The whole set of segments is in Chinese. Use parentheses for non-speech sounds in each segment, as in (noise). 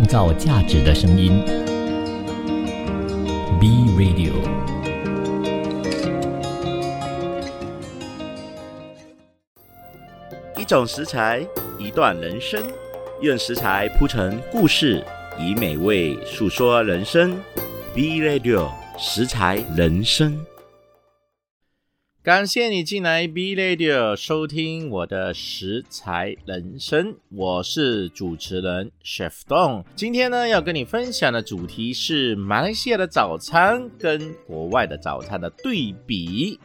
创造价值的声音。B Radio。一种食材，一段人生，用食材铺成故事，以美味诉说人生。B Radio 食材人生。感谢你进来 B Radio 收听我的食材人生，我是主持人 Chef Dong。今天呢，要跟你分享的主题是马来西亚的早餐跟国外的早餐的对比。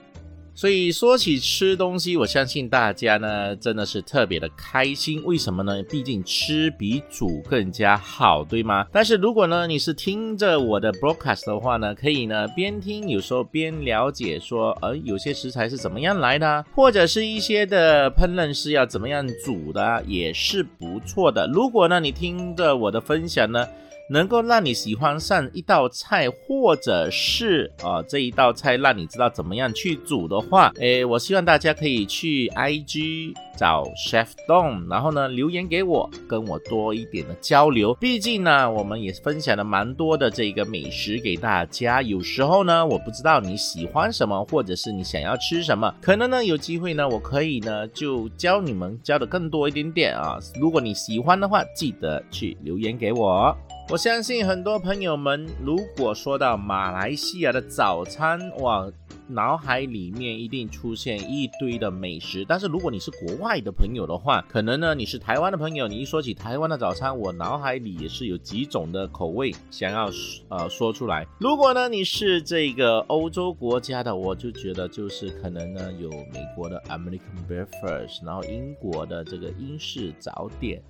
所以说起吃东西，我相信大家呢真的是特别的开心。为什么呢？毕竟吃比煮更加好，对吗？但是如果呢你是听着我的 broadcast 的话呢，可以呢边听，有时候边了解说，呃，有些食材是怎么样来的，或者是一些的烹饪是要怎么样煮的，也是不错的。如果呢你听着我的分享呢。能够让你喜欢上一道菜，或者是啊这一道菜让你知道怎么样去煮的话，诶，我希望大家可以去 IG 找 Chef Don，然后呢留言给我，跟我多一点的交流。毕竟呢，我们也分享了蛮多的这个美食给大家。有时候呢，我不知道你喜欢什么，或者是你想要吃什么，可能呢有机会呢，我可以呢就教你们教的更多一点点啊。如果你喜欢的话，记得去留言给我。我相信很多朋友们，如果说到马来西亚的早餐，哇，脑海里面一定出现一堆的美食。但是如果你是国外的朋友的话，可能呢你是台湾的朋友，你一说起台湾的早餐，我脑海里也是有几种的口味想要呃说出来。如果呢你是这个欧洲国家的，我就觉得就是可能呢有美国的 American breakfast，然后英国的这个英式早点。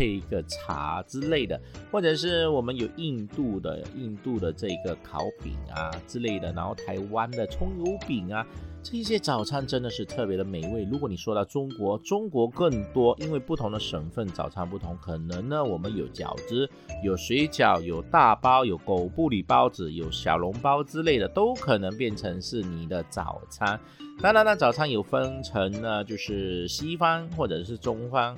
配一个茶之类的，或者是我们有印度的印度的这个烤饼啊之类的，然后台湾的葱油饼啊，这一些早餐真的是特别的美味。如果你说到中国，中国更多，因为不同的省份早餐不同，可能呢我们有饺子、有水饺、有大包、有狗不理包子、有小笼包之类的，都可能变成是你的早餐。当然呢，早餐有分成呢，就是西方或者是中方。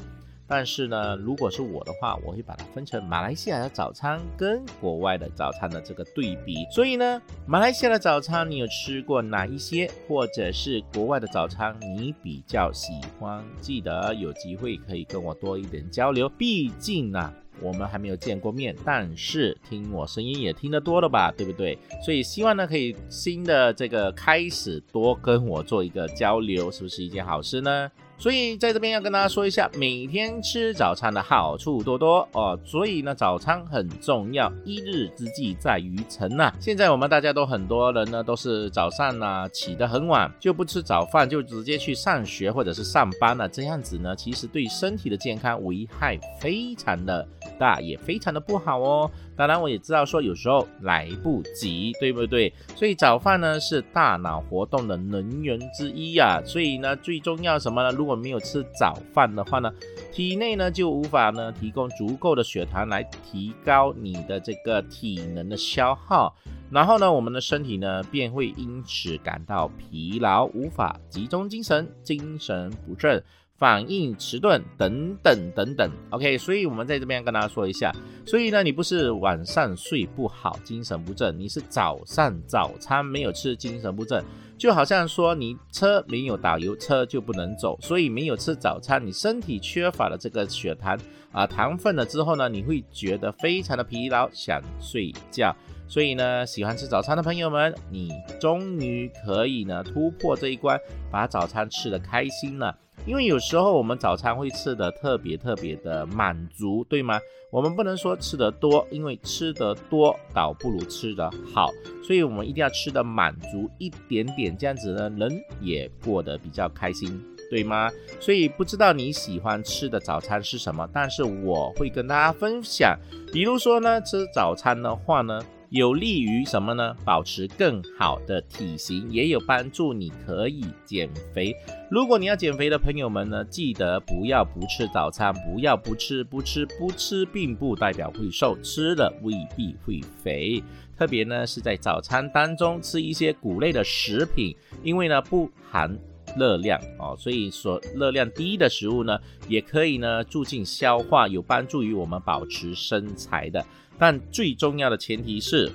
但是呢，如果是我的话，我会把它分成马来西亚的早餐跟国外的早餐的这个对比。所以呢，马来西亚的早餐你有吃过哪一些，或者是国外的早餐你比较喜欢？记得有机会可以跟我多一点交流。毕竟呢，我们还没有见过面，但是听我声音也听得多了吧，对不对？所以希望呢，可以新的这个开始多跟我做一个交流，是不是一件好事呢？所以在这边要跟大家说一下，每天吃早餐的好处多多哦。所以呢，早餐很重要，一日之计在于晨呐。现在我们大家都很多人呢，都是早上呢起得很晚，就不吃早饭，就直接去上学或者是上班了。这样子呢，其实对身体的健康危害非常的大，也非常的不好哦。当然，我也知道说有时候来不及，对不对？所以早饭呢是大脑活动的能源之一呀。所以呢，最重要什么呢？如果没有吃早饭的话呢，体内呢就无法呢提供足够的血糖来提高你的这个体能的消耗，然后呢，我们的身体呢便会因此感到疲劳，无法集中精神，精神不振。反应迟钝等等等等，OK，所以我们在这边跟大家说一下，所以呢，你不是晚上睡不好，精神不振，你是早上早餐没有吃，精神不振，就好像说你车没有打油，车就不能走，所以没有吃早餐，你身体缺乏了这个血糖啊糖分了之后呢，你会觉得非常的疲劳，想睡觉，所以呢，喜欢吃早餐的朋友们，你终于可以呢突破这一关，把早餐吃的开心了。因为有时候我们早餐会吃的特别特别的满足，对吗？我们不能说吃得多，因为吃得多倒不如吃得好，所以我们一定要吃的满足一点点，这样子呢，人也过得比较开心，对吗？所以不知道你喜欢吃的早餐是什么，但是我会跟大家分享，比如说呢，吃早餐的话呢。有利于什么呢？保持更好的体型，也有帮助，你可以减肥。如果你要减肥的朋友们呢，记得不要不吃早餐，不要不吃不吃不吃，并不代表会瘦，吃了未必会肥。特别呢是在早餐当中吃一些谷类的食品，因为呢不含热量哦，所以说热量低的食物呢，也可以呢促进消化，有帮助于我们保持身材的。但最重要的前提是，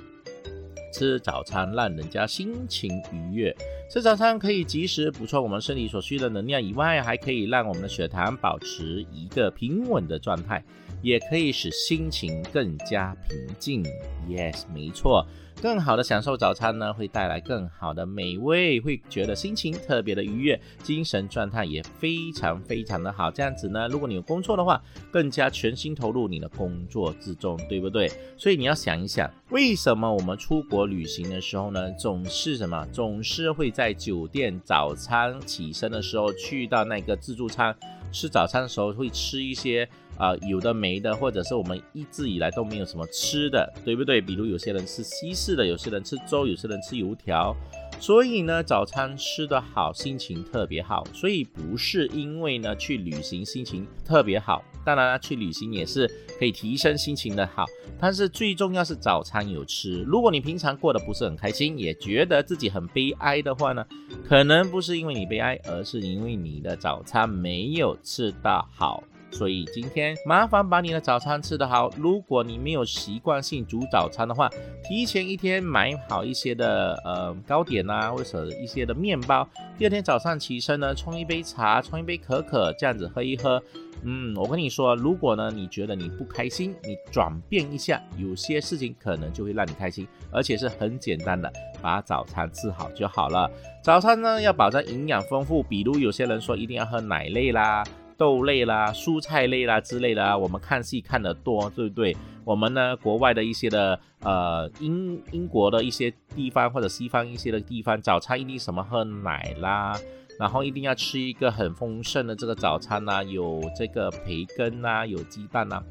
吃早餐让人家心情愉悦。吃早餐可以及时补充我们身体所需的能量以外，还可以让我们的血糖保持一个平稳的状态，也可以使心情更加平静。Yes，没错。更好的享受早餐呢，会带来更好的美味，会觉得心情特别的愉悦，精神状态也非常非常的好。这样子呢，如果你有工作的话，更加全心投入你的工作之中，对不对？所以你要想一想，为什么我们出国旅行的时候呢，总是什么，总是会在酒店早餐起身的时候去到那个自助餐吃早餐的时候，会吃一些。啊，有的没的，或者是我们一直以来都没有什么吃的，对不对？比如有些人吃西式的，有些人吃粥，有些人吃油条。所以呢，早餐吃得好，心情特别好。所以不是因为呢去旅行心情特别好，当然了，去旅行也是可以提升心情的好。但是最重要是早餐有吃。如果你平常过得不是很开心，也觉得自己很悲哀的话呢，可能不是因为你悲哀，而是因为你的早餐没有吃到好。所以今天麻烦把你的早餐吃得好。如果你没有习惯性煮早餐的话，提前一天买好一些的呃糕点啊，或者一些的面包。第二天早上起身呢，冲一杯茶，冲一杯可可，这样子喝一喝。嗯，我跟你说，如果呢你觉得你不开心，你转变一下，有些事情可能就会让你开心，而且是很简单的，把早餐吃好就好了。早餐呢要保证营养丰富，比如有些人说一定要喝奶类啦。豆类啦、蔬菜类啦之类的啊，我们看戏看得多，对不对？我们呢，国外的一些的呃英英国的一些地方或者西方一些的地方，早餐一定什么喝奶啦，然后一定要吃一个很丰盛的这个早餐呐，有这个培根呐，有鸡蛋呐。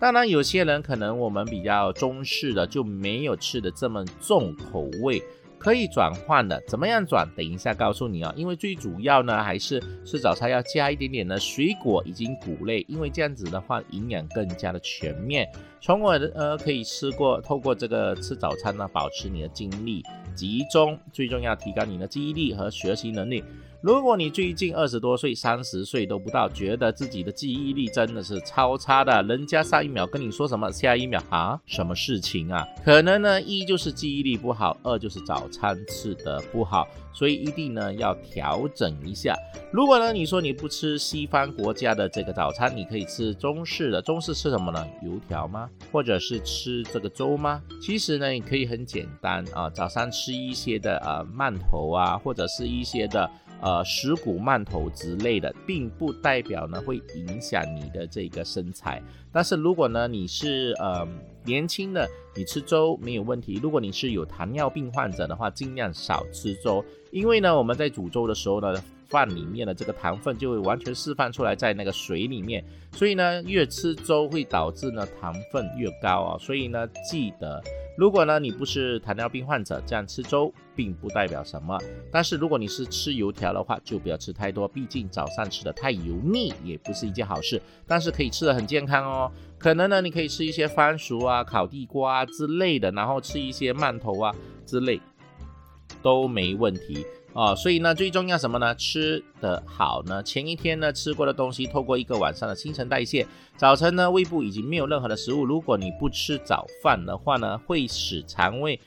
当然，有些人可能我们比较中式的就没有吃的这么重口味。可以转换的，怎么样转？等一下告诉你啊。因为最主要呢，还是吃早餐要加一点点的水果以及谷类，因为这样子的话，营养更加的全面。从而呃可以吃过，透过这个吃早餐呢，保持你的精力集中，最重要提高你的记忆力和学习能力。如果你最近二十多岁、三十岁都不到，觉得自己的记忆力真的是超差的，人家上一秒跟你说什么，下一秒啊，什么事情啊？可能呢，一就是记忆力不好，二就是早餐吃的不好，所以一定呢要调整一下。如果呢你说你不吃西方国家的这个早餐，你可以吃中式的，中式吃什么呢？油条吗？或者是吃这个粥吗？其实呢，你可以很简单啊，早上吃一些的呃馒头啊，或者是一些的。呃，食谷馒头之类的，并不代表呢会影响你的这个身材。但是如果呢你是呃年轻的，你吃粥没有问题。如果你是有糖尿病患者的话，尽量少吃粥，因为呢我们在煮粥的时候呢，饭里面的这个糖分就会完全释放出来在那个水里面，所以呢越吃粥会导致呢糖分越高啊。所以呢记得。如果呢，你不是糖尿病患者，这样吃粥并不代表什么。但是如果你是吃油条的话，就不要吃太多，毕竟早上吃的太油腻也不是一件好事。但是可以吃的很健康哦，可能呢，你可以吃一些番薯啊、烤地瓜之类的，然后吃一些馒头啊之类，都没问题。哦，所以呢，最重要什么呢？吃得好呢，前一天呢吃过的东西，透过一个晚上的新陈代谢，早晨呢胃部已经没有任何的食物。如果你不吃早饭的话呢，会使肠胃。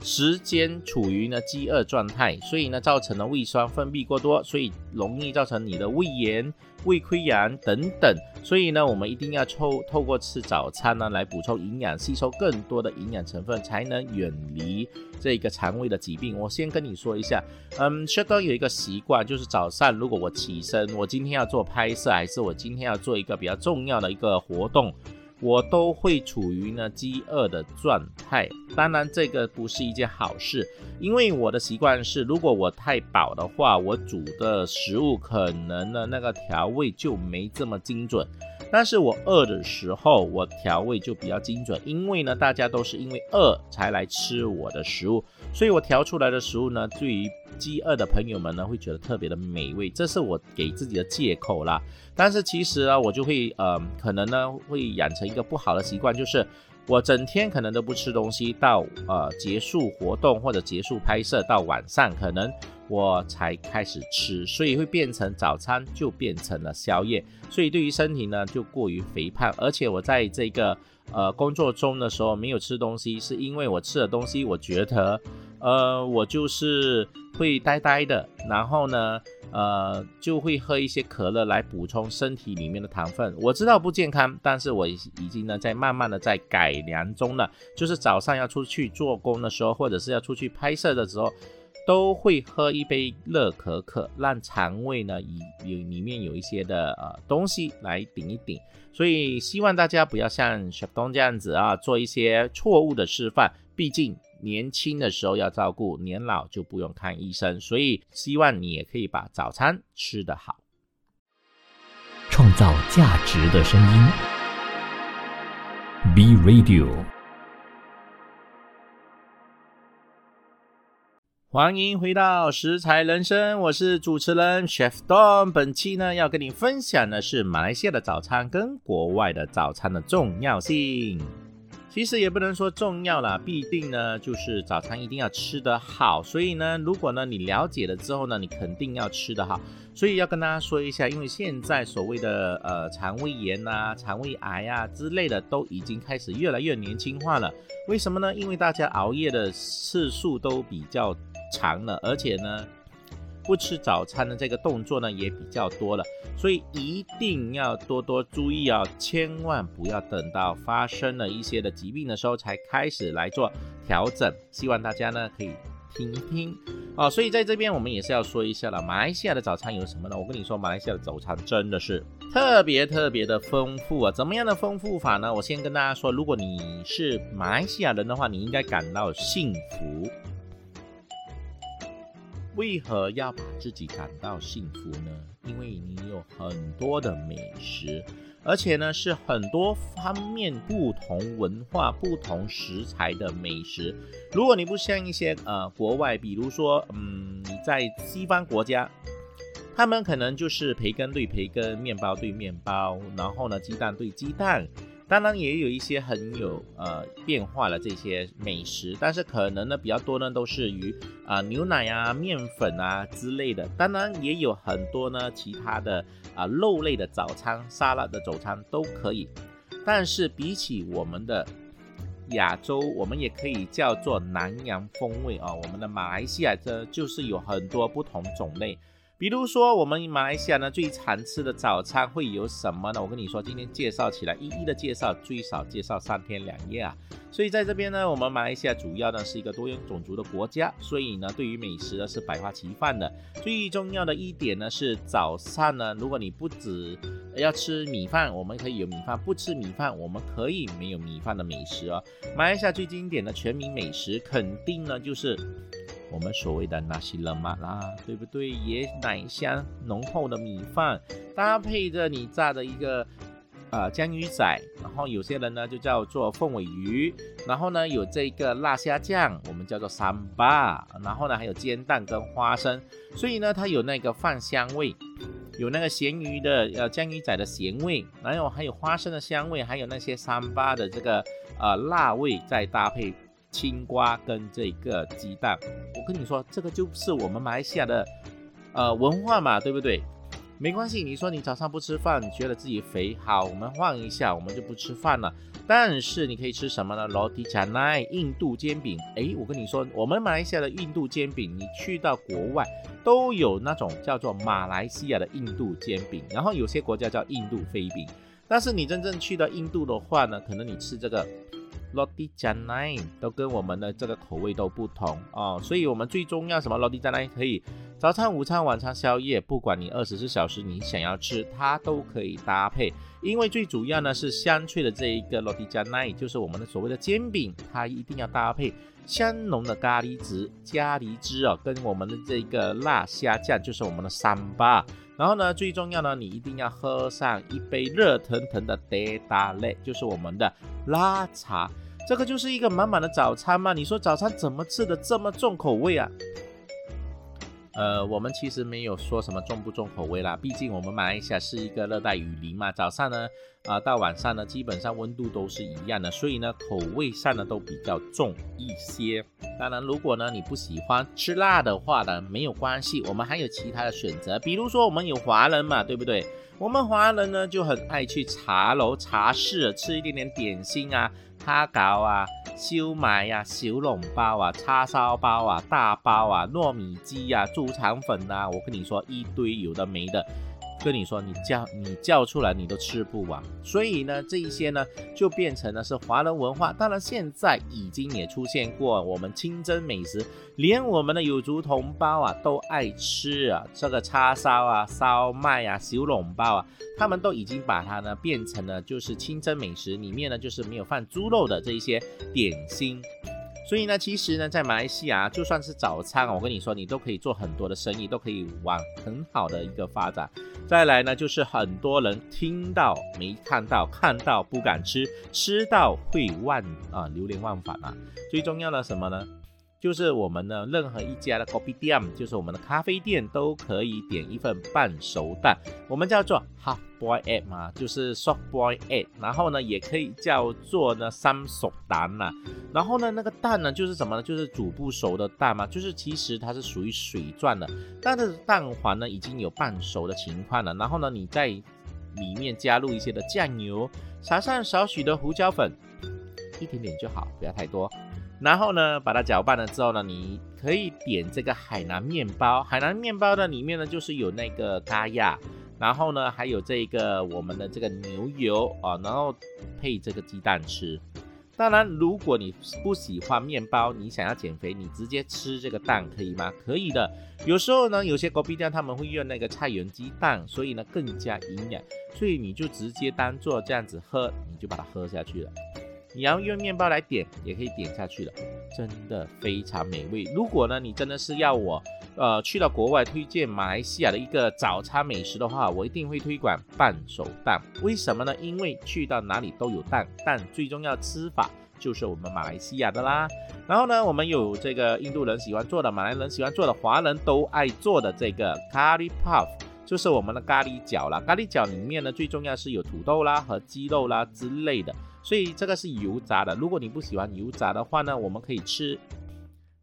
时间处于呢饥饿状态，所以呢造成了胃酸分泌过多，所以容易造成你的胃炎、胃溃疡等等。所以呢，我们一定要透透过吃早餐呢来补充营养，吸收更多的营养成分，才能远离这个肠胃的疾病。我先跟你说一下，嗯，薛哥有一个习惯，就是早上如果我起身，我今天要做拍摄，还是我今天要做一个比较重要的一个活动。我都会处于呢饥饿的状态，当然这个不是一件好事，因为我的习惯是，如果我太饱的话，我煮的食物可能呢那个调味就没这么精准，但是我饿的时候，我调味就比较精准，因为呢大家都是因为饿才来吃我的食物，所以我调出来的食物呢，对于饥饿的朋友们呢，会觉得特别的美味，这是我给自己的借口啦。但是其实呢，我就会呃，可能呢会养成一个不好的习惯，就是我整天可能都不吃东西，到呃结束活动或者结束拍摄到晚上，可能我才开始吃，所以会变成早餐就变成了宵夜，所以对于身体呢就过于肥胖。而且我在这个呃工作中的时候没有吃东西，是因为我吃的东西我觉得呃我就是会呆呆的，然后呢呃就会喝一些可乐来补充身体里面的糖分。我知道不健康，但是我已经呢在慢慢的在改良中了，就是早上要出去做工的时候，或者是要出去拍摄的时候。都会喝一杯热可可，让肠胃呢以有里面有一些的呃东西来顶一顶，所以希望大家不要像小东这样子啊，做一些错误的示范。毕竟年轻的时候要照顾，年老就不用看医生。所以希望你也可以把早餐吃得好，创造价值的声音，B Radio。欢迎回到食材人生，我是主持人 Chef Don。本期呢要跟你分享的是马来西亚的早餐跟国外的早餐的重要性。其实也不能说重要啦，必定呢就是早餐一定要吃得好。所以呢，如果呢你了解了之后呢，你肯定要吃得好。所以要跟大家说一下，因为现在所谓的呃肠胃炎啊、肠胃癌啊之类的都已经开始越来越年轻化了。为什么呢？因为大家熬夜的次数都比较。长了，而且呢，不吃早餐的这个动作呢也比较多了，所以一定要多多注意啊，千万不要等到发生了一些的疾病的时候才开始来做调整。希望大家呢可以听听哦。所以在这边我们也是要说一下了，马来西亚的早餐有什么呢？我跟你说，马来西亚的早餐真的是特别特别的丰富啊！怎么样的丰富法呢？我先跟大家说，如果你是马来西亚人的话，你应该感到幸福。为何要把自己感到幸福呢？因为你有很多的美食，而且呢是很多方面不同文化、不同食材的美食。如果你不像一些呃国外，比如说嗯在西方国家，他们可能就是培根对培根，面包对面包，然后呢鸡蛋对鸡蛋。当然也有一些很有呃变化的这些美食，但是可能呢比较多呢都是于啊牛奶啊面粉啊之类的。当然也有很多呢其他的啊肉类的早餐、沙拉的早餐都可以。但是比起我们的亚洲，我们也可以叫做南洋风味啊。我们的马来西亚这就是有很多不同种类。比如说，我们马来西亚呢最常吃的早餐会有什么呢？我跟你说，今天介绍起来一一的介绍，最少介绍三天两夜啊。所以在这边呢，我们马来西亚主要呢是一个多元种族的国家，所以呢对于美食呢是百花齐放的。最重要的一点呢是早上呢，如果你不止要吃米饭，我们可以有米饭；不吃米饭，我们可以没有米饭的美食哦。马来西亚最经典的全民美食，肯定呢就是。我们所谓的那些冷马啦，对不对？椰奶香浓厚的米饭，搭配着你炸的一个呃江鱼仔，然后有些人呢就叫做凤尾鱼，然后呢有这个辣虾酱，我们叫做三巴，然后呢还有煎蛋跟花生，所以呢它有那个饭香味，有那个咸鱼的呃江鱼仔的咸味，然后还有花生的香味，还有那些三巴的这个呃辣味再搭配。青瓜跟这个鸡蛋，我跟你说，这个就是我们马来西亚的呃文化嘛，对不对？没关系，你说你早上不吃饭，你觉得自己肥，好，我们换一下，我们就不吃饭了。但是你可以吃什么呢？罗迪加奈印度煎饼。诶，我跟你说，我们马来西亚的印度煎饼，你去到国外都有那种叫做马来西亚的印度煎饼，然后有些国家叫印度飞饼。但是你真正去到印度的话呢，可能你吃这个。落地加奶都跟我们的这个口味都不同哦，所以我们最重要什么？落地加奶可以早餐、午餐、晚餐、宵夜，不管你二十四小时你想要吃，它都可以搭配。因为最主要呢是香脆的这一个落地加奶，就是我们的所谓的煎饼，它一定要搭配香浓的咖喱汁、咖喱汁哦，跟我们的这个辣虾酱，就是我们的三巴。然后呢，最重要呢，你一定要喝上一杯热腾腾的德达类，就是我们的拉茶。这个就是一个满满的早餐嘛？你说早餐怎么吃的这么重口味啊？呃，我们其实没有说什么重不重口味啦，毕竟我们马来西亚是一个热带雨林嘛，早上呢，啊到晚上呢，基本上温度都是一样的，所以呢，口味上呢都比较重一些。当然，如果呢你不喜欢吃辣的话呢，没有关系，我们还有其他的选择，比如说我们有华人嘛，对不对？我们华人呢就很爱去茶楼、茶室吃一点点点心啊。虾饺啊、烧麦呀、小笼包啊、叉烧包啊、大包啊、糯米鸡呀、猪肠粉呐，我跟你说一堆有的没的。跟你说，你叫你叫出来，你都吃不完。所以呢，这一些呢，就变成了是华人文化。当然，现在已经也出现过我们清真美食，连我们的有族同胞啊都爱吃啊，这个叉烧啊、烧麦啊、小笼包啊，他们都已经把它呢变成了就是清真美食里面呢就是没有放猪肉的这一些点心。所以呢，其实呢，在马来西亚，就算是早餐，我跟你说，你都可以做很多的生意，都可以往很好的一个发展。再来呢，就是很多人听到没看到，看到不敢吃，吃到会忘啊，流连忘返啊。最重要的什么呢？就是我们的，任何一家的 coffee 店，就是我们的咖啡店，都可以点一份半熟蛋，我们叫做 half boiled egg 嘛，就是 soft boiled egg。然后呢，也可以叫做呢三熟蛋呐。然后呢，那个蛋呢，就是什么呢？就是煮不熟的蛋嘛，就是其实它是属于水状的，但是蛋黄呢已经有半熟的情况了。然后呢，你在里面加入一些的酱油，撒上少许的胡椒粉，一点点就好，不要太多。然后呢，把它搅拌了之后呢，你可以点这个海南面包。海南面包的里面呢，就是有那个咖亚，然后呢，还有这个我们的这个牛油啊，然后配这个鸡蛋吃。当然，如果你不喜欢面包，你想要减肥，你直接吃这个蛋可以吗？可以的。有时候呢，有些隔壁店他们会用那个菜园鸡蛋，所以呢更加营养，所以你就直接当做这样子喝，你就把它喝下去了。你要用面包来点，也可以点下去的，真的非常美味。如果呢，你真的是要我，呃，去到国外推荐马来西亚的一个早餐美食的话，我一定会推广半熟蛋。为什么呢？因为去到哪里都有蛋，但最重要吃法就是我们马来西亚的啦。然后呢，我们有这个印度人喜欢做的，马来人喜欢做的，华人都爱做的这个 curry puff，就是我们的咖喱饺啦。咖喱饺里面呢，最重要是有土豆啦和鸡肉啦之类的。所以这个是油炸的，如果你不喜欢油炸的话呢，我们可以吃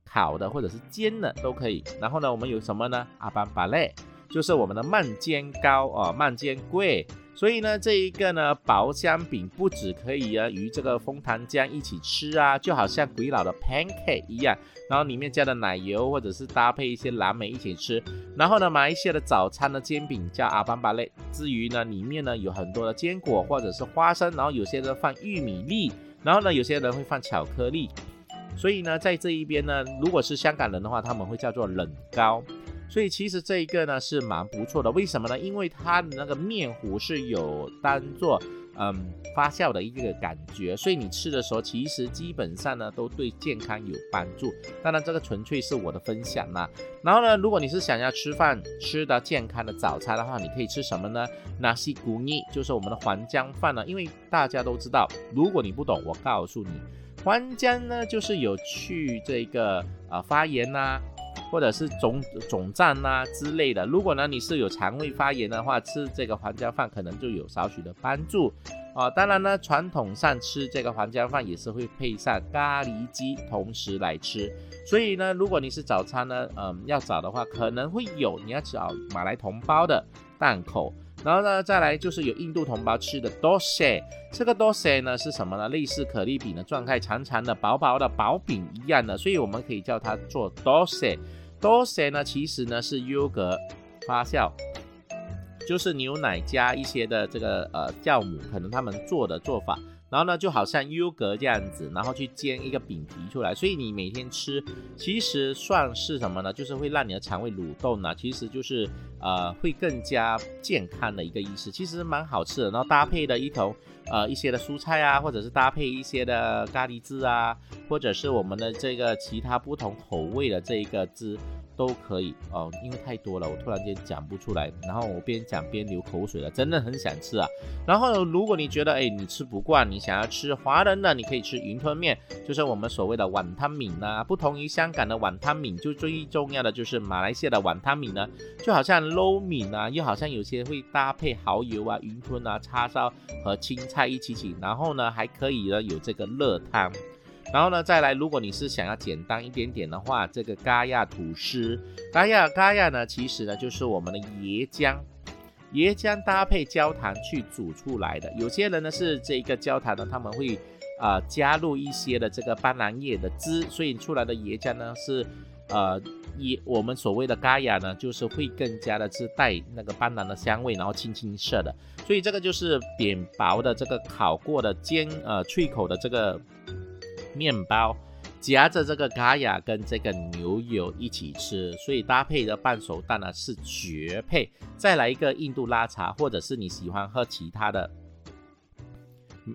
烤的或者是煎的都可以。然后呢，我们有什么呢？阿班巴类，就是我们的慢煎糕啊，慢煎粿。所以呢，这一个呢，薄香饼不止可以啊与这个枫糖浆一起吃啊，就好像鬼佬的 pancake 一样，然后里面加的奶油或者是搭配一些蓝莓一起吃。然后呢，马来西亚的早餐的煎饼叫阿邦巴类，至于呢，里面呢有很多的坚果或者是花生，然后有些人放玉米粒，然后呢，有些人会放巧克力。所以呢，在这一边呢，如果是香港人的话，他们会叫做冷糕。所以其实这一个呢是蛮不错的，为什么呢？因为它的那个面糊是有当做嗯发酵的一个感觉，所以你吃的时候其实基本上呢都对健康有帮助。当然这个纯粹是我的分享啦。然后呢，如果你是想要吃饭吃的健康的早餐的话，你可以吃什么呢？纳西古尼就是我们的黄姜饭呢。因为大家都知道，如果你不懂，我告诉你，黄姜呢就是有去这个呃发炎呐。或者是肿肿胀啊之类的，如果呢你是有肠胃发炎的话，吃这个黄姜饭可能就有少许的帮助啊。当然呢，传统上吃这个黄姜饭也是会配上咖喱鸡同时来吃。所以呢，如果你是早餐呢，嗯，要找的话，可能会有你要找马来同胞的档口。然后呢，再来就是有印度同胞吃的 dosa，这个 dosa 呢是什么呢？类似可丽饼的状态，长长的、薄薄的薄饼一样的，所以我们可以叫它做 dosa。dosa 呢其实呢是优格发酵，就是牛奶加一些的这个呃酵母，可能他们做的做法。然后呢，就好像优格这样子，然后去煎一个饼皮出来，所以你每天吃，其实算是什么呢？就是会让你的肠胃蠕动呢，其实就是呃会更加健康的一个意思，其实蛮好吃的。然后搭配的一头呃一些的蔬菜啊，或者是搭配一些的咖喱汁啊，或者是我们的这个其他不同口味的这一个汁。都可以哦，因为太多了，我突然间讲不出来，然后我边讲边流口水了，真的很想吃啊。然后如果你觉得哎你吃不惯，你想要吃华人的，你可以吃云吞面，就是我们所谓的碗汤米呢。不同于香港的碗汤米，就最重要的就是马来西亚的碗汤米呢，就好像捞米啊，又好像有些会搭配蚝油啊、云吞啊、叉烧和青菜一起起，然后呢还可以呢有这个热汤。然后呢，再来，如果你是想要简单一点点的话，这个咖亚吐司，咖亚咖亚呢，其实呢就是我们的椰浆，椰浆搭配焦糖去煮出来的。有些人呢是这个焦糖呢，他们会啊加入一些的这个斑斓叶的汁，所以出来的椰浆呢是呃椰我们所谓的咖亚呢，就是会更加的是带那个斑斓的香味，然后青青色的。所以这个就是扁薄的这个烤过的煎呃脆口的这个。面包夹着这个咖雅跟这个牛油一起吃，所以搭配的半熟蛋呢是绝配。再来一个印度拉茶，或者是你喜欢喝其他的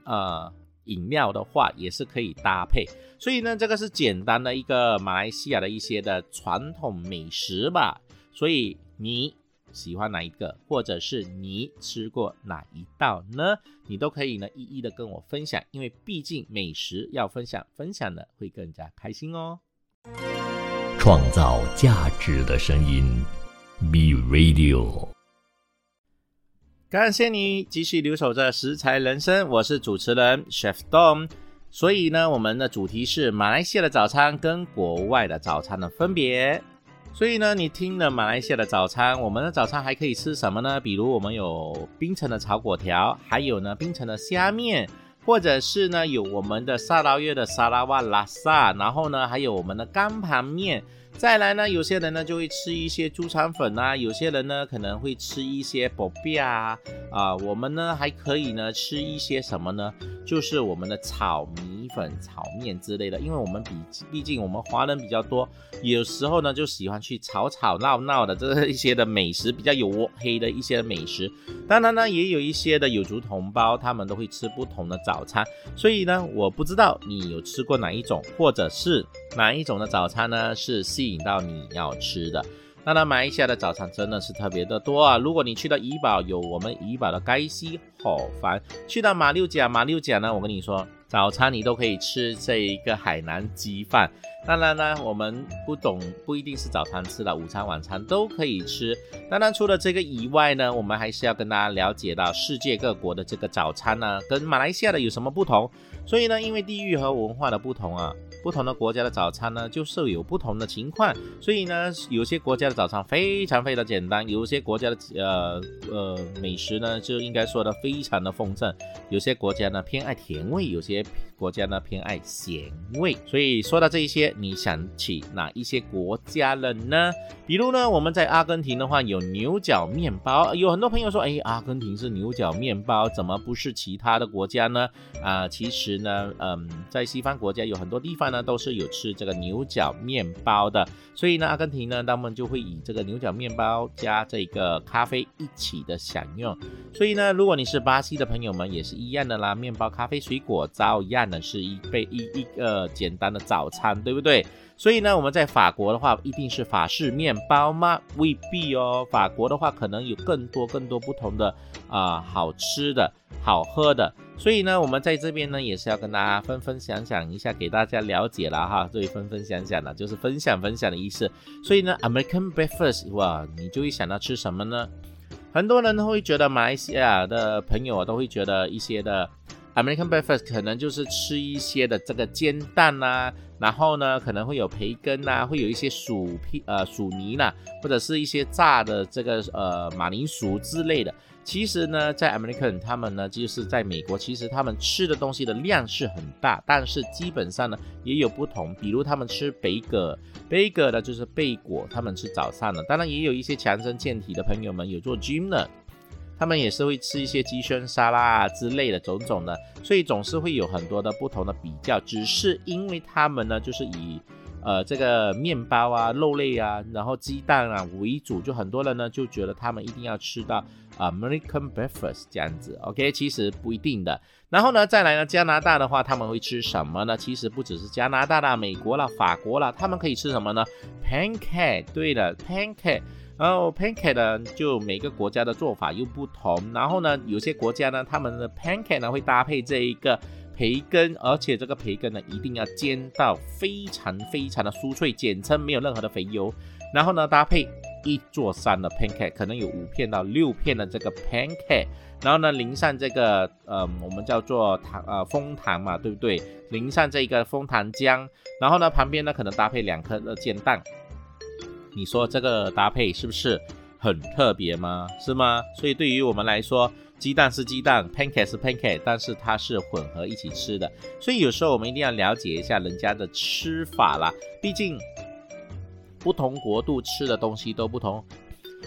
呃饮料的话，也是可以搭配。所以呢，这个是简单的一个马来西亚的一些的传统美食吧。所以你。喜欢哪一个，或者是你吃过哪一道呢？你都可以呢一一的跟我分享，因为毕竟美食要分享，分享的会更加开心哦。创造价值的声音，B Radio。感谢你继续留守着食材人生，我是主持人 Chef Dom。所以呢，我们的主题是马来西亚的早餐跟国外的早餐的分别。所以呢，你听了马来西亚的早餐，我们的早餐还可以吃什么呢？比如我们有冰城的炒粿条，还有呢冰城的虾面，或者是呢有我们的沙拉越的沙拉瓦拉萨，然后呢还有我们的干盘面。再来呢，有些人呢就会吃一些猪肠粉啊，有些人呢可能会吃一些薄饼啊，啊，我们呢还可以呢吃一些什么呢？就是我们的炒米粉、炒面之类的，因为我们比毕竟我们华人比较多，有时候呢就喜欢去吵吵闹闹的这一些的美食，比较有黑的一些美食。当然呢，也有一些的有族同胞，他们都会吃不同的早餐，所以呢，我不知道你有吃过哪一种，或者是哪一种的早餐呢是。吸引到你要吃的，那马来西亚的早餐真的是特别的多啊！如果你去到怡保，有我们怡保的盖西好饭；去到马六甲，马六甲呢，我跟你说，早餐你都可以吃这一个海南鸡饭。当然呢，我们不懂，不一定是早餐吃的，午餐、晚餐都可以吃。当然，除了这个以外呢，我们还是要跟大家了解到世界各国的这个早餐呢，跟马来西亚的有什么不同。所以呢，因为地域和文化的不同啊。不同的国家的早餐呢，就是有不同的情况，所以呢，有些国家的早餐非常非常简单，有些国家的呃呃美食呢，就应该说的非常的丰盛，有些国家呢偏爱甜味，有些国家呢偏爱咸味。所以说到这一些，你想起哪一些国家了呢？比如呢，我们在阿根廷的话有牛角面包，有很多朋友说，哎，阿根廷是牛角面包，怎么不是其他的国家呢？啊，其实呢，嗯，在西方国家有很多地方。呢都是有吃这个牛角面包的，所以呢，阿根廷呢，他们就会以这个牛角面包加这个咖啡一起的享用。所以呢，如果你是巴西的朋友们，也是一样的啦，面包、咖啡、水果，照样的是一杯一一个简单的早餐，对不对？所以呢，我们在法国的话，一定是法式面包吗？未必哦，法国的话可能有更多更多不同的啊好吃的好喝的。所以呢，我们在这边呢，也是要跟大家分分享享一下，给大家了解了哈。所以分分享享的，就是分享分享的意思。所以呢，American breakfast，哇，你就会想到吃什么呢？很多人都会觉得马来西亚的朋友啊都会觉得一些的 American breakfast 可能就是吃一些的这个煎蛋呐，然后呢，可能会有培根呐，会有一些薯片呃薯泥呐，或者是一些炸的这个呃马铃薯之类的。其实呢，在 American 他们呢，就是在美国，其实他们吃的东西的量是很大，但是基本上呢也有不同。比如他们吃贝果，贝果呢就是贝果，他们吃早上的。当然也有一些强身健体的朋友们有做 gym 的，他们也是会吃一些鸡胸沙拉之类的种种的。所以总是会有很多的不同的比较，只是因为他们呢就是以。呃，这个面包啊、肉类啊，然后鸡蛋啊为主，就很多人呢就觉得他们一定要吃到 American breakfast 这样子，OK，其实不一定的。然后呢，再来呢，加拿大的话，他们会吃什么呢？其实不只是加拿大啦，美国啦、法国啦，他们可以吃什么呢？Pancake，对的，Pancake。然后 Pancake 呢，就每个国家的做法又不同。然后呢，有些国家呢，他们的 Pancake 呢会搭配这一个培根，而且这个培根呢一定要煎到非常非常的酥脆，简称没有任何的肥油。然后呢，搭配一座山的 pancake，可能有五片到六片的这个 pancake，然后呢，淋上这个呃，我们叫做糖呃枫糖嘛，对不对？淋上这个枫糖浆，然后呢，旁边呢可能搭配两颗的煎蛋。你说这个搭配是不是很特别吗？是吗？所以对于我们来说，鸡蛋是鸡蛋，pancake 是 pancake，但是它是混合一起吃的。所以有时候我们一定要了解一下人家的吃法啦，毕竟。不同国度吃的东西都不同，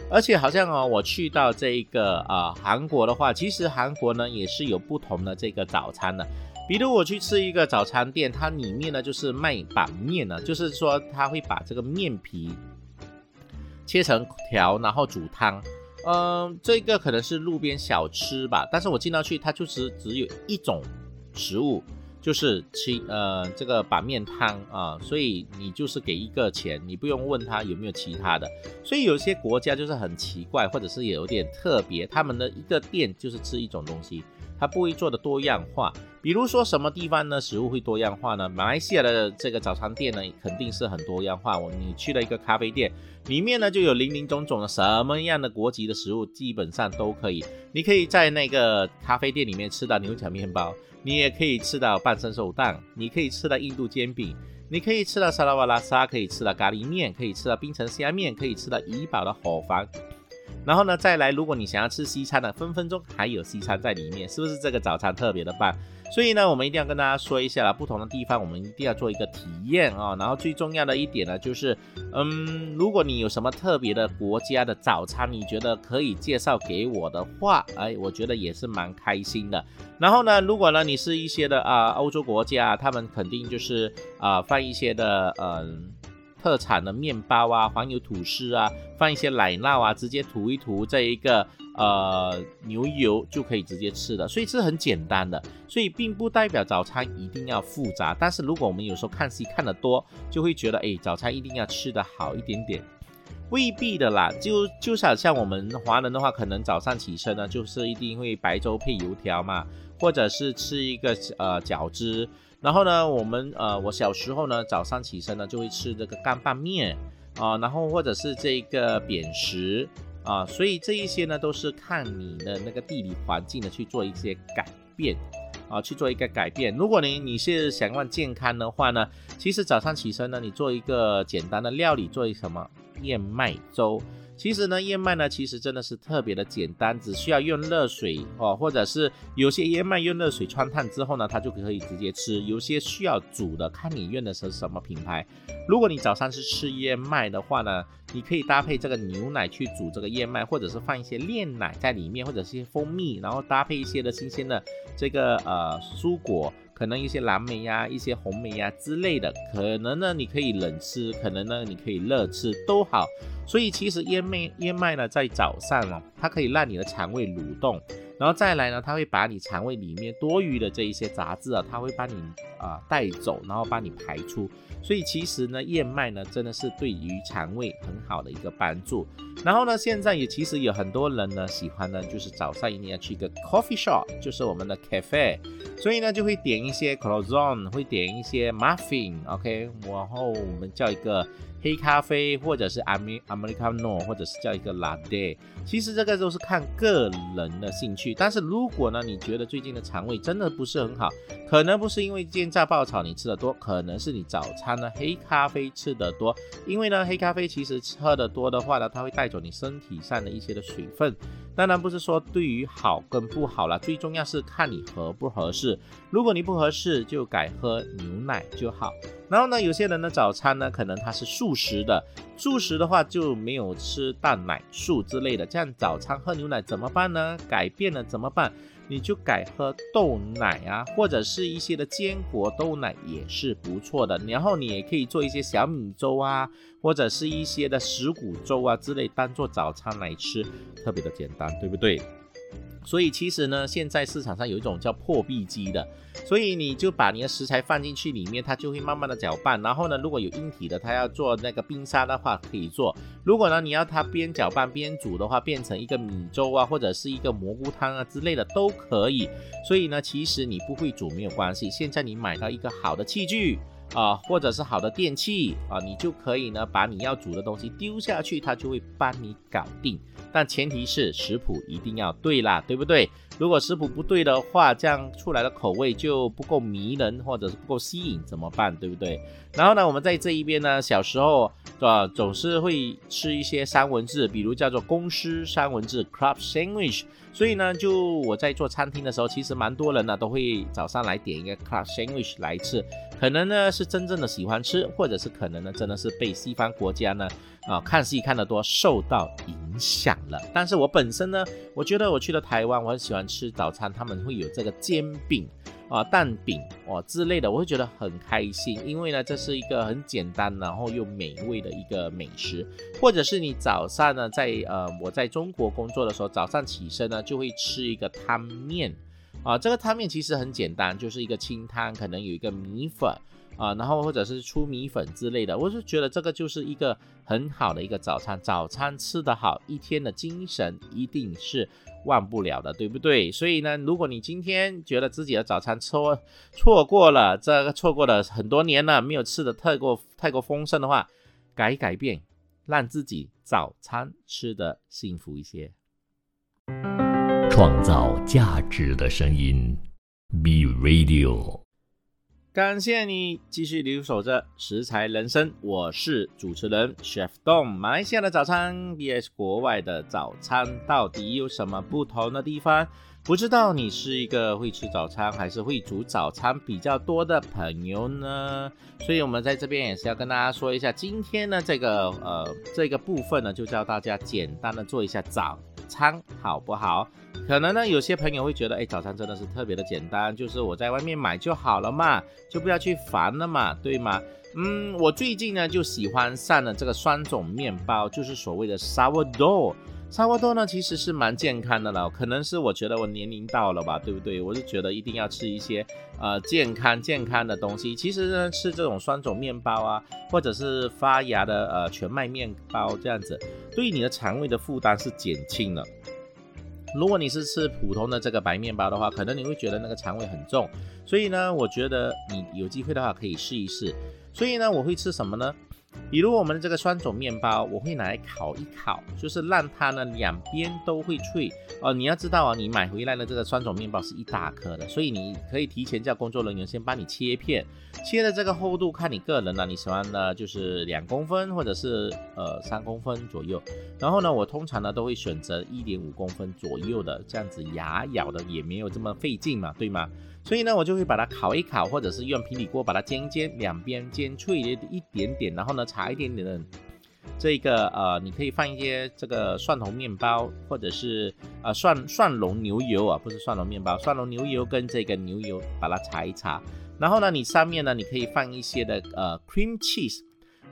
而且好像哦，我去到这一个啊韩国的话，其实韩国呢也是有不同的这个早餐的。比如我去吃一个早餐店，它里面呢就是卖板面呢，就是说他会把这个面皮切成条，然后煮汤。嗯，这个可能是路边小吃吧，但是我进到去，它就是只有一种食物。就是吃呃这个板面汤啊，所以你就是给一个钱，你不用问他有没有其他的。所以有些国家就是很奇怪，或者是有点特别，他们的一个店就是吃一种东西，它不会做的多样化。比如说什么地方呢食物会多样化呢？马来西亚的这个早餐店呢肯定是很多样化。我你去了一个咖啡店，里面呢就有林林总总的什么样的国籍的食物，基本上都可以。你可以在那个咖啡店里面吃到牛角面包。你也可以吃到半生熟蛋，你可以吃到印度煎饼，你可以吃到沙拉瓦拉沙，可以吃到咖喱面，可以吃到冰城虾面，可以吃到怡宝的火房。然后呢，再来，如果你想要吃西餐呢，分分钟还有西餐在里面，是不是这个早餐特别的棒？所以呢，我们一定要跟大家说一下啦，不同的地方我们一定要做一个体验啊。然后最重要的一点呢，就是，嗯，如果你有什么特别的国家的早餐，你觉得可以介绍给我的话，哎，我觉得也是蛮开心的。然后呢，如果呢你是一些的啊欧洲国家，他们肯定就是啊放一些的嗯。特产的面包啊，黄油吐司啊，放一些奶酪啊，直接涂一涂这一个呃牛油就可以直接吃的，所以是很简单的，所以并不代表早餐一定要复杂。但是如果我们有时候看戏看得多，就会觉得哎，早餐一定要吃的好一点点，未必的啦。就就像像我们华人的话，可能早上起身呢，就是一定会白粥配油条嘛，或者是吃一个呃饺子。然后呢，我们呃，我小时候呢，早上起身呢，就会吃这个干拌面啊，然后或者是这个扁食啊，所以这一些呢，都是看你的那个地理环境的去做一些改变啊，去做一个改变。如果你你是想要健康的话呢，其实早上起身呢，你做一个简单的料理，做一什么燕麦粥。其实呢，燕麦呢，其实真的是特别的简单，只需要用热水哦，或者是有些燕麦用热水穿烫之后呢，它就可以直接吃。有些需要煮的，看你用的是什么品牌。如果你早上是吃燕麦的话呢，你可以搭配这个牛奶去煮这个燕麦，或者是放一些炼奶在里面，或者是些蜂蜜，然后搭配一些的新鲜的这个呃蔬果。可能一些蓝莓呀、一些红莓呀之类的，可能呢你可以冷吃，可能呢你可以热吃都好。所以其实燕麦燕麦呢在早上哦，它可以让你的肠胃蠕动，然后再来呢，它会把你肠胃里面多余的这一些杂质啊，它会帮你啊带走，然后帮你排出。所以其实呢，燕麦呢真的是对于肠胃很好的一个帮助。然后呢，现在也其实有很多人呢喜欢呢，就是早上一定要去一个 coffee shop，就是我们的 cafe，所以呢就会点一些 croissant，会点一些 muffin，OK，然后我们叫一个。黑咖啡，或者是 Amer Americano，或者是叫一个 Latte，其实这个都是看个人的兴趣。但是如果呢，你觉得最近的肠胃真的不是很好，可能不是因为煎炸爆炒你吃的多，可能是你早餐呢黑咖啡吃的多。因为呢，黑咖啡其实喝的多的话呢，它会带走你身体上的一些的水分。当然不是说对于好跟不好了，最重要是看你合不合适。如果你不合适，就改喝牛奶就好。然后呢，有些人的早餐呢，可能他是素食的，素食的话就没有吃蛋奶素之类的，这样早餐喝牛奶怎么办呢？改变了怎么办？你就改喝豆奶啊，或者是一些的坚果豆奶也是不错的。然后你也可以做一些小米粥啊，或者是一些的石谷粥啊之类，当做早餐来吃，特别的简单，对不对？所以其实呢，现在市场上有一种叫破壁机的，所以你就把你的食材放进去里面，它就会慢慢的搅拌。然后呢，如果有硬体的，它要做那个冰沙的话，可以做。如果呢，你要它边搅拌边煮的话，变成一个米粥啊，或者是一个蘑菇汤啊之类的都可以。所以呢，其实你不会煮没有关系。现在你买到一个好的器具。啊，或者是好的电器啊，你就可以呢把你要煮的东西丢下去，它就会帮你搞定。但前提是食谱一定要对啦，对不对？如果食谱不对的话，这样出来的口味就不够迷人，或者是不够吸引，怎么办？对不对？然后呢，我们在这一边呢，小时候啊总是会吃一些三文治，比如叫做公司三文治 （club sandwich）。所以呢，就我在做餐厅的时候，其实蛮多人呢都会早上来点一个 club sandwich 来吃。可能呢是真正的喜欢吃，或者是可能呢真的是被西方国家呢啊看戏看得多受到影响了。但是我本身呢，我觉得我去了台湾，我很喜欢吃早餐，他们会有这个煎饼啊、蛋饼哦之类的，我会觉得很开心，因为呢这是一个很简单然后又美味的一个美食。或者是你早上呢在呃我在中国工作的时候，早上起身呢就会吃一个汤面。啊，这个汤面其实很简单，就是一个清汤，可能有一个米粉啊，然后或者是粗米粉之类的。我是觉得这个就是一个很好的一个早餐，早餐吃得好，一天的精神一定是忘不了的，对不对？所以呢，如果你今天觉得自己的早餐错错过了，这个错过了很多年了，没有吃的太过太过丰盛的话，改改变，让自己早餐吃的幸福一些。创造价值的声音，Be Radio。感谢你继续留守着食材人生，我是主持人 Chef Dom。马来西亚的早餐 vs 国外的早餐到底有什么不同的地方？不知道你是一个会吃早餐还是会煮早餐比较多的朋友呢？所以，我们在这边也是要跟大家说一下，今天呢，这个呃这个部分呢，就教大家简单的做一下早餐，好不好？可能呢，有些朋友会觉得，哎，早餐真的是特别的简单，就是我在外面买就好了嘛，就不要去烦了嘛，对吗？嗯，我最近呢就喜欢上了这个酸种面包，就是所谓的 sourdough。sourdough 呢其实是蛮健康的了，可能是我觉得我年龄到了吧，对不对？我就觉得一定要吃一些呃健康健康的东西。其实呢，吃这种酸种面包啊，或者是发芽的呃全麦面包这样子，对你的肠胃的负担是减轻了。如果你是吃普通的这个白面包的话，可能你会觉得那个肠胃很重，所以呢，我觉得你有机会的话可以试一试。所以呢，我会吃什么呢？比如我们的这个酸种面包，我会拿来烤一烤，就是让它呢两边都会脆哦。你要知道啊，你买回来的这个酸种面包是一大颗的，所以你可以提前叫工作人员先帮你切片，切的这个厚度看你个人了，你喜欢呢就是两公分或者是呃三公分左右。然后呢，我通常呢都会选择一点五公分左右的，这样子牙咬的也没有这么费劲嘛，对吗？所以呢，我就会把它烤一烤，或者是用平底锅把它煎一煎，两边煎脆一点点，然后呢，插一点点的这个呃，你可以放一些这个蒜蓉面包，或者是呃蒜蒜蓉牛油啊，不是蒜蓉面包，蒜蓉牛油跟这个牛油把它擦一擦，然后呢，你上面呢，你可以放一些的呃 cream cheese。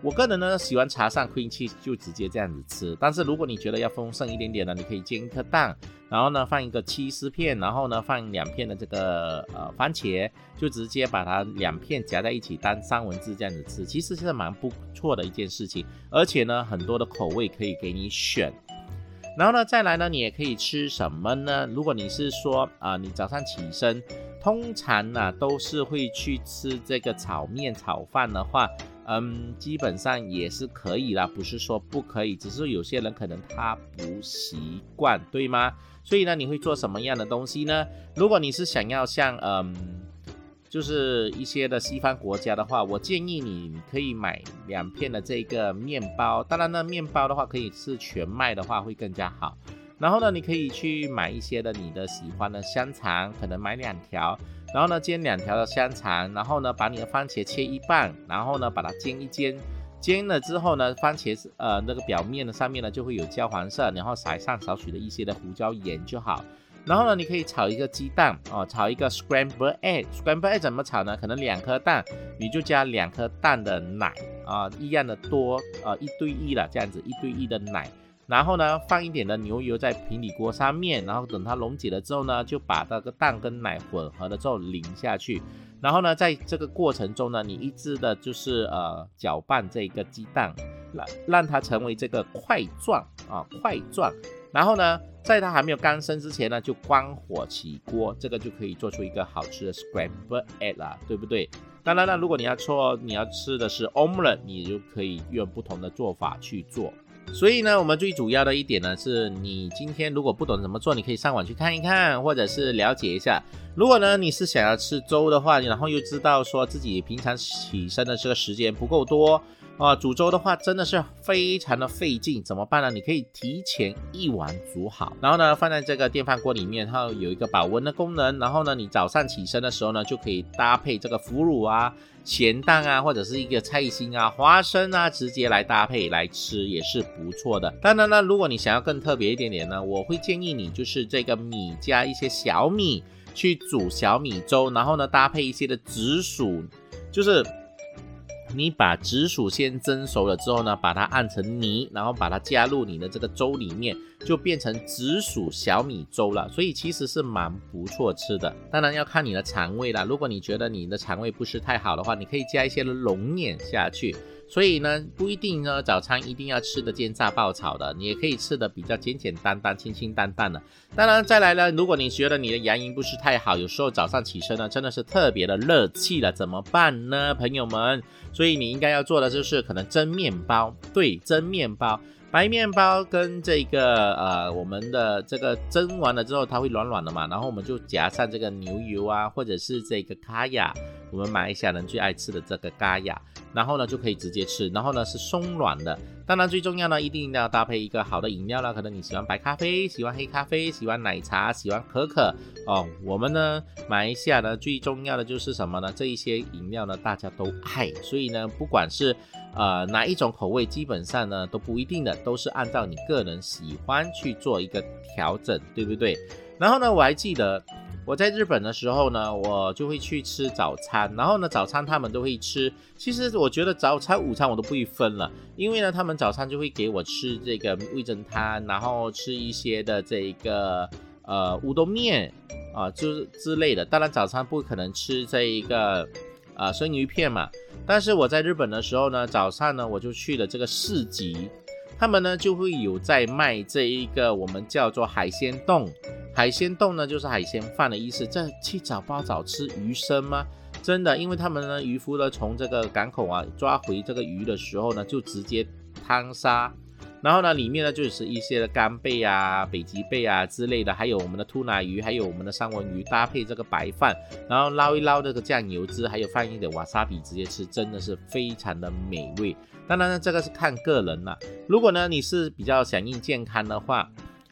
我个人呢喜欢茶上 cream cheese 就直接这样子吃，但是如果你觉得要丰盛一点点呢，你可以煎一颗蛋，然后呢放一个起司片，然后呢放两片的这个呃番茄，就直接把它两片夹在一起当三文治这样子吃，其实是蛮不错的一件事情，而且呢很多的口味可以给你选。然后呢再来呢，你也可以吃什么呢？如果你是说啊你早上起身，通常呢都是会去吃这个炒面炒饭的话。嗯，基本上也是可以啦，不是说不可以，只是有些人可能他不习惯，对吗？所以呢，你会做什么样的东西呢？如果你是想要像嗯，就是一些的西方国家的话，我建议你可以买两片的这个面包，当然呢，面包的话可以是全麦的话会更加好。然后呢，你可以去买一些的你的喜欢的香肠，可能买两条。然后呢，煎两条的香肠，然后呢，把你的番茄切一半，然后呢，把它煎一煎，煎了之后呢，番茄是呃那个表面的上面呢就会有焦黄色，然后撒上少许的一些的胡椒盐就好。然后呢，你可以炒一个鸡蛋哦，炒一个 scrambled egg。scrambled egg 怎么炒呢？可能两颗蛋，你就加两颗蛋的奶啊，一样的多，呃，一对一了这样子，一对一的奶。然后呢，放一点的牛油在平底锅上面，然后等它溶解了之后呢，就把那个蛋跟奶混合了之后淋下去。然后呢，在这个过程中呢，你一直的就是呃搅拌这个鸡蛋，让让它成为这个块状啊块状。然后呢，在它还没有干生之前呢，就关火起锅，这个就可以做出一个好吃的 scrambled egg 啦，对不对？当然了，如果你要做你要吃的是 omelette，你就可以用不同的做法去做。所以呢，我们最主要的一点呢，是你今天如果不懂怎么做，你可以上网去看一看，或者是了解一下。如果呢，你是想要吃粥的话，然后又知道说自己平常起身的这个时间不够多。啊，煮粥的话真的是非常的费劲，怎么办呢？你可以提前一晚煮好，然后呢放在这个电饭锅里面，它有一个保温的功能。然后呢，你早上起身的时候呢，就可以搭配这个腐乳啊、咸蛋啊，或者是一个菜心啊、花生啊，直接来搭配来吃也是不错的。当然呢，如果你想要更特别一点点呢，我会建议你就是这个米加一些小米去煮小米粥，然后呢搭配一些的紫薯，就是。你把紫薯先蒸熟了之后呢，把它按成泥，然后把它加入你的这个粥里面，就变成紫薯小米粥了。所以其实是蛮不错吃的。当然要看你的肠胃啦。如果你觉得你的肠胃不是太好的话，你可以加一些龙眼下去。所以呢，不一定呢，早餐一定要吃的煎炸爆炒的，你也可以吃的比较简简单单、清清淡淡的。当然，再来呢，如果你觉得你的牙龈不是太好，有时候早上起身呢，真的是特别的热气了，怎么办呢，朋友们？所以你应该要做的就是可能蒸面包，对，蒸面包。白面包跟这个呃，我们的这个蒸完了之后，它会软软的嘛，然后我们就夹上这个牛油啊，或者是这个咖雅，我们马来西亚人最爱吃的这个咖雅，然后呢就可以直接吃，然后呢是松软的。当然最重要呢，一定要搭配一个好的饮料啦，可能你喜欢白咖啡，喜欢黑咖啡，喜欢奶茶，喜欢可可哦。我们呢马来西亚呢最重要的就是什么呢？这一些饮料呢大家都爱，所以呢不管是呃，哪一种口味基本上呢都不一定的，都是按照你个人喜欢去做一个调整，对不对？然后呢，我还记得我在日本的时候呢，我就会去吃早餐，然后呢，早餐他们都会吃。其实我觉得早餐、午餐我都不会分了，因为呢，他们早餐就会给我吃这个味噌汤，然后吃一些的这个呃乌冬面啊，就是之类的。当然，早餐不可能吃这一个。啊，生鱼片嘛。但是我在日本的时候呢，早上呢我就去了这个市集，他们呢就会有在卖这一个我们叫做海鲜冻。海鲜冻呢就是海鲜饭的意思。这七早包早吃鱼生吗？真的，因为他们呢渔夫呢从这个港口啊抓回这个鱼的时候呢，就直接汤杀。然后呢，里面呢就是一些的干贝啊、北极贝啊之类的，还有我们的兔奶鱼，还有我们的三文鱼，搭配这个白饭，然后捞一捞这个酱油汁，还有放一点瓦萨比，直接吃，真的是非常的美味。当然呢，这个是看个人了。如果呢你是比较响应健康的话，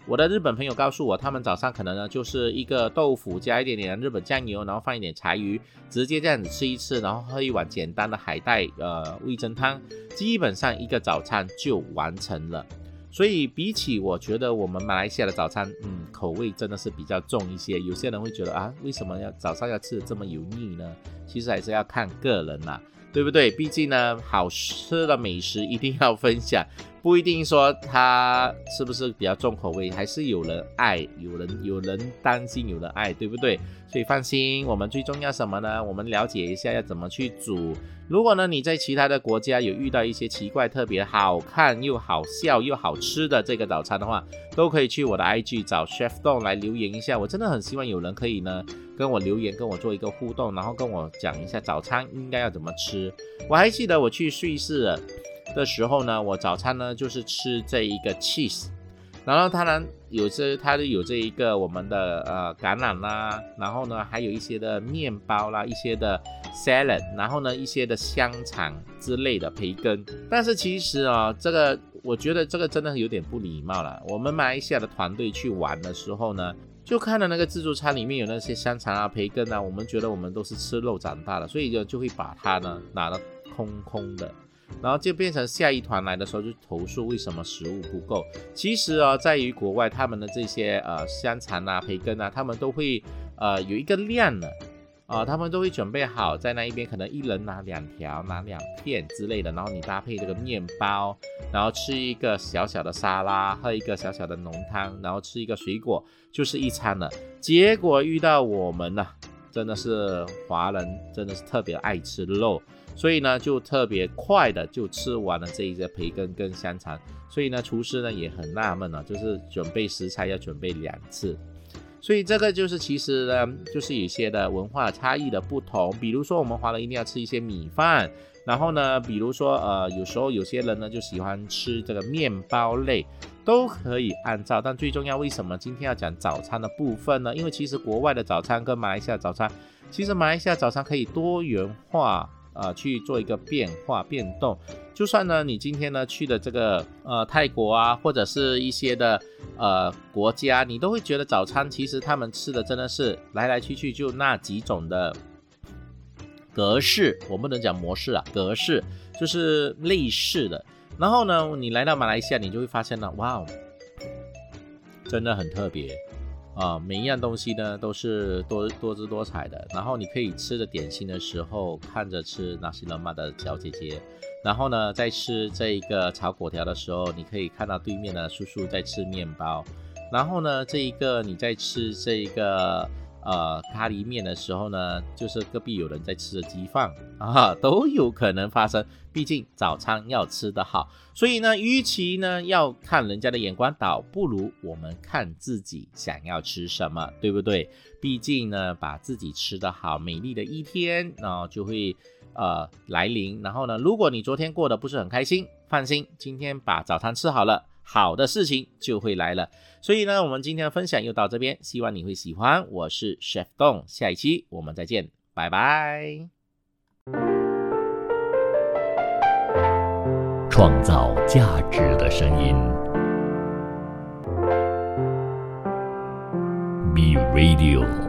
我的日本朋友告诉我，他们早上可能呢就是一个豆腐加一点点日本酱油，然后放一点柴鱼，直接这样子吃一次，然后喝一碗简单的海带呃味噌汤，基本上一个早餐就完成了。所以比起我觉得我们马来西亚的早餐，嗯，口味真的是比较重一些。有些人会觉得啊，为什么要早上要吃的这么油腻呢？其实还是要看个人啦，对不对？毕竟呢，好吃的美食一定要分享。不一定说它是不是比较重口味，还是有人爱，有人有人担心，有人爱，对不对？所以放心，我们最重要什么呢？我们了解一下要怎么去煮。如果呢你在其他的国家有遇到一些奇怪、特别好看又好笑又好吃的这个早餐的话，都可以去我的 IG 找 Chef Don 来留言一下。我真的很希望有人可以呢跟我留言，跟我做一个互动，然后跟我讲一下早餐应该要怎么吃。我还记得我去瑞士。的时候呢，我早餐呢就是吃这一个 cheese，然后它呢有些它有这一个我们的呃橄榄啦，然后呢还有一些的面包啦，一些的 salad，然后呢一些的香肠之类的培根。但是其实啊，这个我觉得这个真的有点不礼貌了。我们马来西亚的团队去玩的时候呢，就看到那个自助餐里面有那些香肠啊、培根啊，我们觉得我们都是吃肉长大的，所以就就会把它呢拿得空空的。然后就变成下一团来的时候就投诉为什么食物不够。其实啊，在于国外他们的这些呃香肠啊、培根啊，他们都会呃有一个量的。啊，他们都会准备好在那一边，可能一人拿两条、拿两片之类的，然后你搭配这个面包，然后吃一个小小的沙拉，喝一个小小的浓汤，然后吃一个水果，就是一餐了。结果遇到我们呢，真的是华人，真的是特别爱吃肉，所以呢就特别快的就吃完了这一个培根跟香肠，所以呢厨师呢也很纳闷啊，就是准备食材要准备两次。所以这个就是其实呢，就是有些的文化差异的不同。比如说我们华人一定要吃一些米饭，然后呢，比如说呃，有时候有些人呢就喜欢吃这个面包类，都可以按照。但最重要，为什么今天要讲早餐的部分呢？因为其实国外的早餐跟马来西亚早餐，其实马来西亚早餐可以多元化。啊，去做一个变化变动，就算呢，你今天呢去的这个呃泰国啊，或者是一些的呃国家，你都会觉得早餐其实他们吃的真的是来来去去就那几种的格式，我不能讲模式啊，格式就是类似的。然后呢，你来到马来西亚，你就会发现呢，哇哦，真的很特别。啊，每一样东西呢都是多多姿多彩的。然后你可以吃着点心的时候，看着吃那些人妈的小姐姐，然后呢，在吃这一个炒粿条的时候，你可以看到对面的叔叔在吃面包。然后呢，这一个你在吃这一个。呃，咖喱面的时候呢，就是隔壁有人在吃着鸡饭 (laughs) 啊，都有可能发生。毕竟早餐要吃得好，所以呢，与其呢要看人家的眼光，倒不如我们看自己想要吃什么，对不对？毕竟呢，把自己吃得好，美丽的一天，然后就会呃来临。然后呢，如果你昨天过得不是很开心，放心，今天把早餐吃好了。好的事情就会来了，所以呢，我们今天的分享又到这边，希望你会喜欢。我是 Chef Dong，下一期我们再见，拜拜。创造价值的声音，Be Radio。